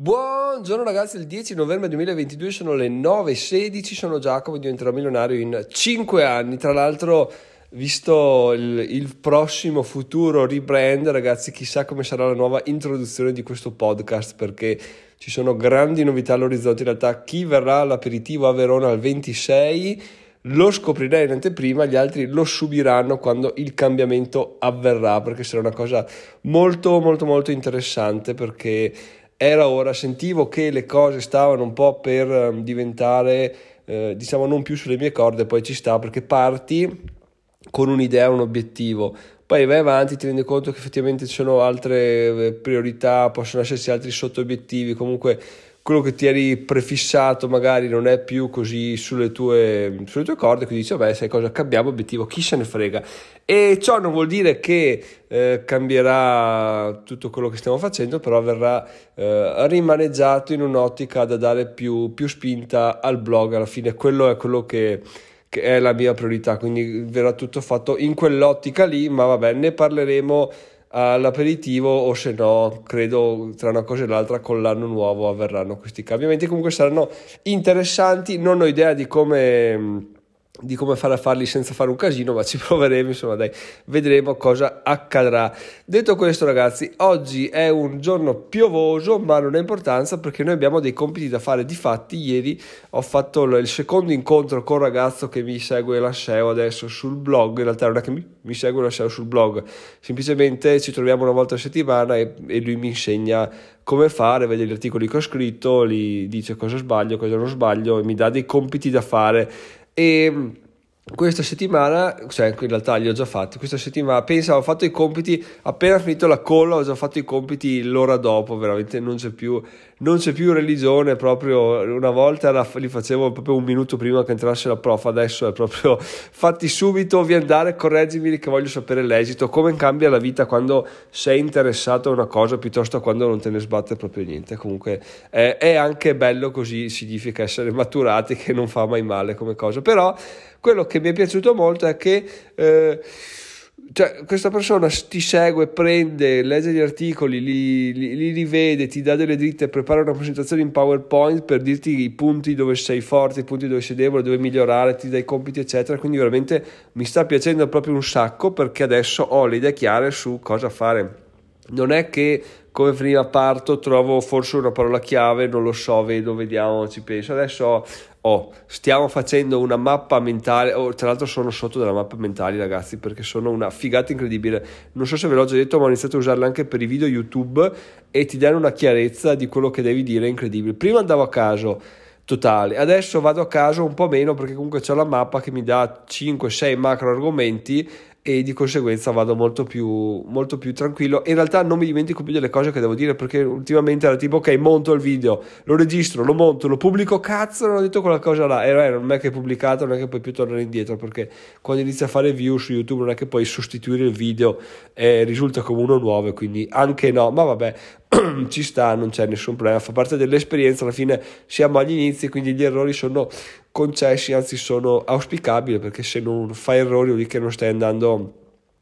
Buongiorno ragazzi, il 10 novembre 2022 sono le 9.16, sono Giacomo, diventerò milionario in 5 anni, tra l'altro visto il, il, prossimo futuro rebrand ragazzi chissà come sarà la nuova introduzione di questo podcast perché ci sono grandi novità all'orizzonte. In realtà chi verrà all'aperitivo a Verona al 26 lo scoprirei in anteprima, gli altri lo subiranno quando il cambiamento avverrà perché sarà una cosa molto molto molto interessante perché era ora, sentivo che le cose stavano un po' per ehm, diventare, eh, diciamo, non più sulle mie corde, poi ci sta perché parti con un'idea, un obiettivo, poi vai avanti, ti rendi conto che effettivamente ci sono altre eh, priorità, possono esserci altri sotto obiettivi, comunque quello che ti eri prefissato magari non è più così sulle tue, sulle tue corde, quindi dici vabbè sai cosa cambiamo obiettivo, chi se ne frega. E ciò non vuol dire che eh, cambierà tutto quello che stiamo facendo, però verrà eh, rimaneggiato in un'ottica da dare più, più, spinta al blog, alla fine quello è quello che, che è la mia priorità, quindi verrà tutto fatto in quell'ottica lì, ma vabbè ne parleremo all'aperitivo o se no credo tra una cosa e l'altra con l'anno nuovo avverranno questi cambiamenti. Comunque saranno interessanti. Non ho idea di come di come fare a farli senza fare un casino, ma ci proveremo, insomma, dai, vedremo cosa accadrà. Detto questo, ragazzi, oggi è un giorno piovoso, ma non ha importanza perché noi abbiamo dei compiti da fare. Difatti, ieri ho fatto il secondo incontro con un ragazzo che mi segue la SEO adesso sul blog, in realtà non è che mi, mi segue la SEO sul blog, semplicemente ci troviamo una volta a settimana e, e lui mi insegna come fare, vede gli articoli che ho scritto, gli dice cosa sbaglio, cosa non sbaglio e mi dà dei compiti da fare e questa settimana, cioè in realtà li ho già fatti, questa settimana pensa ho fatto i compiti, appena finito la colla ho già fatto i compiti l'ora dopo, veramente non c'è più, non c'è più religione, proprio una volta era, li facevo proprio un minuto prima che entrasse la prof, adesso è proprio fatti subito, vi andare, correggimi che voglio sapere l'esito, come cambia la vita quando sei interessato a una cosa piuttosto quando non te ne sbatte proprio niente, comunque è, è anche bello così, significa essere maturati che non fa mai male come cosa, però quello che mi è piaciuto molto è che eh, cioè, questa persona ti segue, prende, legge gli articoli, li, li, li, rivede, ti dà delle dritte, prepara una presentazione in PowerPoint per dirti i punti dove sei forte, i punti dove sei debole, dove migliorare, ti dà i compiti, eccetera. Quindi veramente mi sta piacendo proprio un sacco perché adesso ho le idee chiare su cosa fare. Non è che come prima parto trovo forse una parola chiave, non lo so, vedo, vediamo, ci penso. Adesso oh, stiamo facendo una mappa mentale, oh, tra l'altro sono sotto della mappa mentali ragazzi perché sono una figata incredibile, non so se ve l'ho già detto ma ho iniziato a usarla anche per i video YouTube e ti danno una chiarezza di quello che devi dire incredibile. Prima andavo a caso totale, adesso vado a caso un po' meno perché comunque c'è la mappa che mi dà 5-6 macro argomenti e di conseguenza vado molto più, molto più tranquillo. In realtà non mi dimentico più delle cose che devo dire perché ultimamente era tipo ok, monto il video, lo registro, lo monto, lo pubblico, cazzo, non ho detto quella cosa là. E eh, non è che è pubblicato, non è che puoi più tornare indietro perché quando inizi a fare view su YouTube non è che puoi sostituire il video e risulta come uno nuovo, quindi anche no, ma vabbè, ci sta, non c'è nessun problema, fa parte dell'esperienza, alla fine siamo agli inizi, quindi gli errori sono concessi, anzi sono auspicabili, perché se non fai errori vuol dire che non stai andando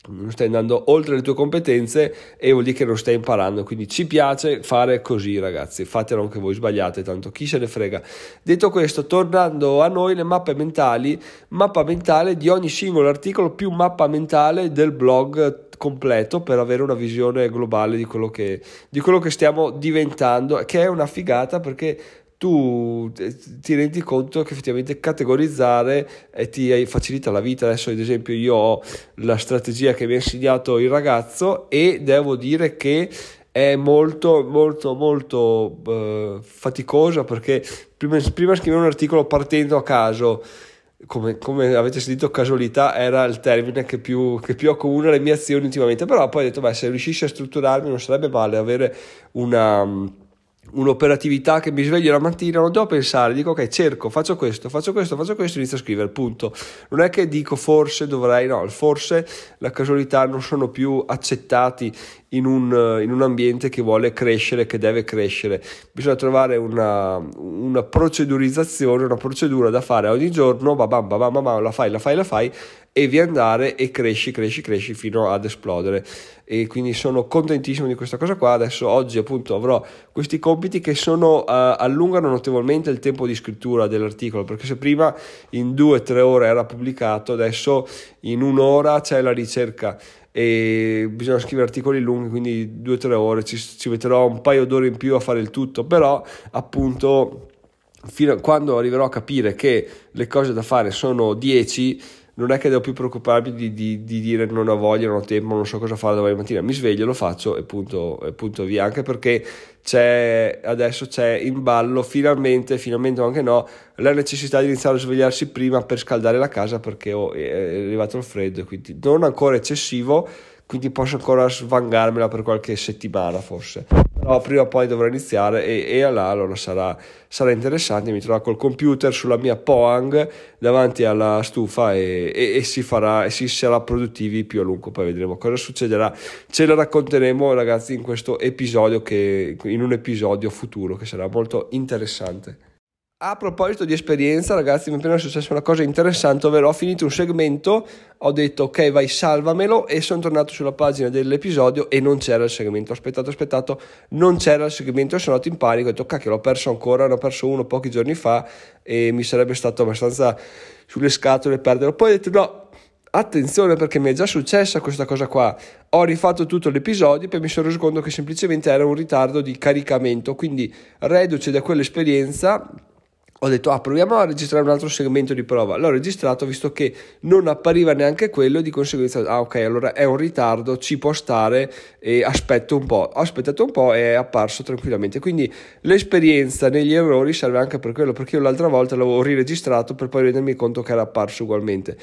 non stai andando oltre le tue competenze e vuol dire che non stai imparando. Quindi ci piace fare così ragazzi. Fatelo anche voi sbagliate tanto chi se ne frega. Detto questo tornando a noi le mappe mentali mappa mentale di ogni singolo articolo più mappa mentale del blog completo per avere una visione globale di quello che, di quello che stiamo diventando, che è una figata perché tu ti rendi conto che effettivamente categorizzare eh, ti facilita la vita. Adesso, ad esempio, io ho la strategia che mi ha insegnato il ragazzo e devo dire che è molto, molto, molto uh, faticosa perché prima, prima scrivevo un articolo partendo a caso come, come, avete sentito, casualità era il termine che più, che più accomuna le mie azioni ultimamente. Però poi ho detto, beh, se riuscissi a strutturarmi non sarebbe male avere una un'operatività che mi sveglio la mattina, non devo pensare, dico ok, cerco, faccio questo, faccio questo, faccio questo, inizio a scrivere, punto. Non è che dico forse dovrei, no, forse la casualità non sono più accettati in un, in un ambiente che vuole crescere, che deve crescere. Bisogna trovare una, una procedurizzazione, una procedura da fare ogni giorno, babam, babam, babam, la fai, la fai, la fai e andare e cresci, cresci, cresci fino ad esplodere. E quindi sono contentissimo di questa cosa qua. Adesso oggi appunto avrò questi compiti che sono, uh, allungano notevolmente il tempo di scrittura dell'articolo perché se prima in due o tre ore era pubblicato adesso in un'ora c'è la ricerca. E bisogna scrivere articoli lunghi, quindi due o tre ore, ci, ci metterò un paio d'ore in più a fare il tutto, però appunto fino a quando arriverò a capire che le cose da fare sono 10 non è che devo più preoccuparmi di, di, di, dire non ho voglia, non ho tempo, non so cosa fare domani mattina, mi sveglio, lo faccio e punto, e punto via, anche perché c'è, adesso c'è in ballo finalmente, finalmente anche no, la necessità di iniziare a svegliarsi prima per scaldare la casa perché oh, è arrivato il freddo, quindi non ancora eccessivo, quindi posso ancora svangarmela per qualche settimana forse però prima o poi dovrò iniziare e, e là allora sarà, sarà, interessante, mi troverò col computer sulla mia Poang davanti alla stufa e, e, e, si farà e si sarà produttivi più a lungo, poi vedremo cosa succederà, ce lo racconteremo ragazzi in questo episodio che in un episodio futuro che sarà molto interessante. A proposito di esperienza, ragazzi, mi è appena successa una cosa interessante, ovvero ho finito un segmento, ho detto ok, vai, salvamelo e sono tornato sulla pagina dell'episodio e non c'era il segmento. Ho aspettato, aspettato, non c'era il segmento e sono andato in panico, ho detto cacchio, l'ho perso ancora, ne ho perso uno pochi giorni fa e mi sarebbe stato abbastanza sulle scatole perderlo. Poi ho detto no, attenzione perché mi è già successa questa cosa qua. Ho rifatto tutto l'episodio e poi mi sono reso conto che semplicemente era un ritardo di caricamento, quindi reduce da quell'esperienza ho detto ah proviamo a registrare un altro segmento di prova. L'ho registrato visto che non appariva neanche quello di conseguenza ah ok allora è un ritardo ci può stare e aspetto un po' ho aspettato un po' e è apparso tranquillamente. Quindi l'esperienza negli errori serve anche per quello perché io l'altra volta l'avevo riregistrato per poi rendermi conto che era apparso ugualmente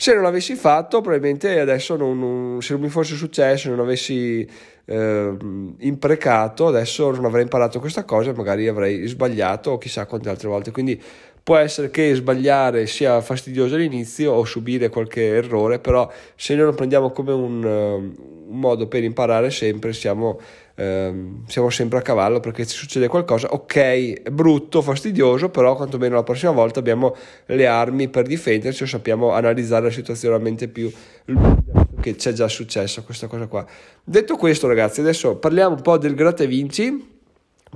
se non l'avessi fatto probabilmente adesso non, non, se non mi fosse successo non avessi eh, imprecato, adesso non avrei imparato questa cosa, magari avrei sbagliato chissà quante altre volte. Quindi può essere che sbagliare sia fastidioso all'inizio o subire qualche errore, però se noi lo prendiamo come un, uh, un modo per imparare sempre, siamo, uh, siamo, sempre a cavallo perché ci succede qualcosa, ok, è brutto, fastidioso, però quantomeno la prossima volta abbiamo le armi per difenderci o sappiamo analizzare la situazione a mente più che c'è già successo questa cosa qua. Detto questo, ragazzi, adesso parliamo un po' del gratta vinci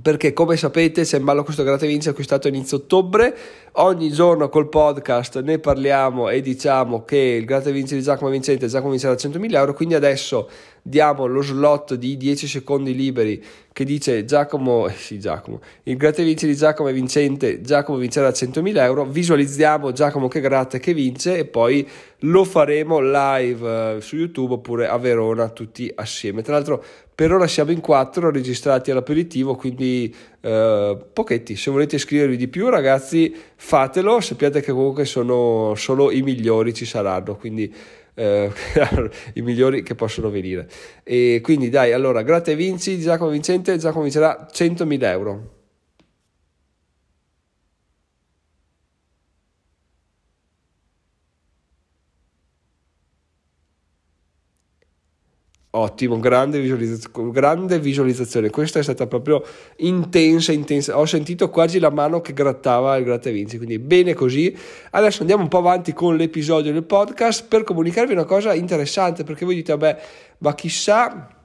perché come sapete c'è in ballo questo gratta e vinci acquistato a inizio ottobre ogni giorno col podcast ne parliamo e diciamo che il gratta e vinci di Giacomo Vincente Giacomo vincerà 100.000 euro quindi adesso diamo lo slot di 10 secondi liberi che dice Giacomo, eh sì Giacomo, il gratta e vince di Giacomo è vincente, Giacomo vincerà 100.000 euro, visualizziamo Giacomo che gratta e che vince e poi lo faremo live eh, su YouTube oppure a Verona tutti assieme. Tra l'altro per ora siamo in quattro registrati all'aperitivo, quindi eh, pochetti, se volete iscrivervi di più ragazzi fatelo, sappiate che comunque sono solo i migliori ci saranno, quindi eh, i migliori che possono venire. E quindi dai, allora, grazie Vinci, Giacomo Vincente, Giacomo vincerà 100.000 euro. Ottimo, grande visualizzazione, grande visualizzazione. Questa è stata proprio intensa, intensa. Ho sentito quasi la mano che grattava il gratta quindi bene così. Adesso andiamo un po' avanti con l'episodio del podcast per comunicarvi una cosa interessante, perché voi dite, vabbè, ma chissà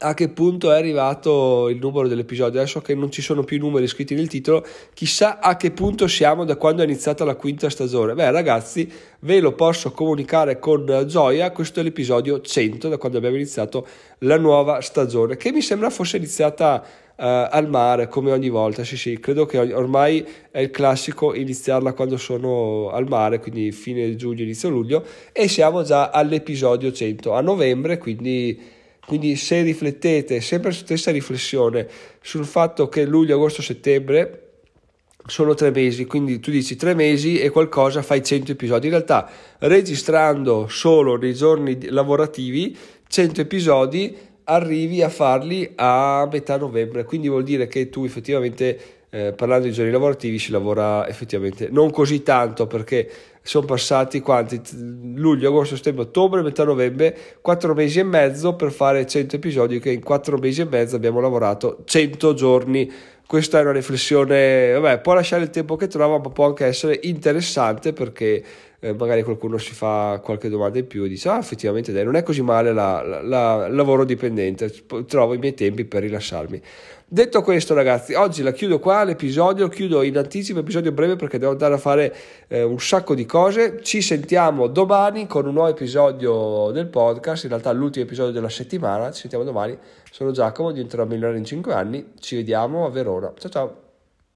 a che punto è arrivato il numero dell'episodio. Adesso che non ci sono più numeri scritti nel titolo, chissà a che punto siamo da quando è iniziata la quinta stagione. Beh, ragazzi, ve lo posso comunicare con gioia. Questo è l'episodio 100 da quando abbiamo iniziato la nuova stagione, che mi sembra fosse iniziata uh, al mare come ogni volta. Sì, sì, credo che ormai è il classico iniziarla quando sono al mare, quindi fine giugno, inizio luglio, e siamo già all'episodio 100 a novembre, quindi quindi se riflettete sempre su stessa riflessione sul fatto che luglio, agosto, settembre sono tre mesi, quindi tu dici tre mesi e qualcosa fai 100 episodi. In realtà registrando solo nei giorni lavorativi 100 episodi arrivi a farli a metà novembre, quindi vuol dire che tu effettivamente eh, parlando di giorni lavorativi si lavora effettivamente non così tanto perché sono passati quanti? Luglio, agosto, settembre, ottobre, metà novembre, quattro mesi e mezzo per fare 100 episodi che in quattro mesi e mezzo abbiamo lavorato 100 giorni questa è una riflessione, vabbè, può lasciare il tempo che trova, ma può anche essere interessante perché eh, magari qualcuno si fa qualche domanda in più e dice, ah, effettivamente dai, non è così male la, la, la, il lavoro dipendente, trovo i miei tempi per rilassarmi. Detto questo, ragazzi, oggi la chiudo qua l'episodio, chiudo in anticipo, episodio breve perché devo andare a fare eh, un sacco di cose. Ci sentiamo domani con un nuovo episodio del podcast, in realtà l'ultimo episodio della settimana. Ci sentiamo domani. Sono Giacomo, diventerò migliore in 5 anni. Ci vediamo a Verona. Ciao ciao.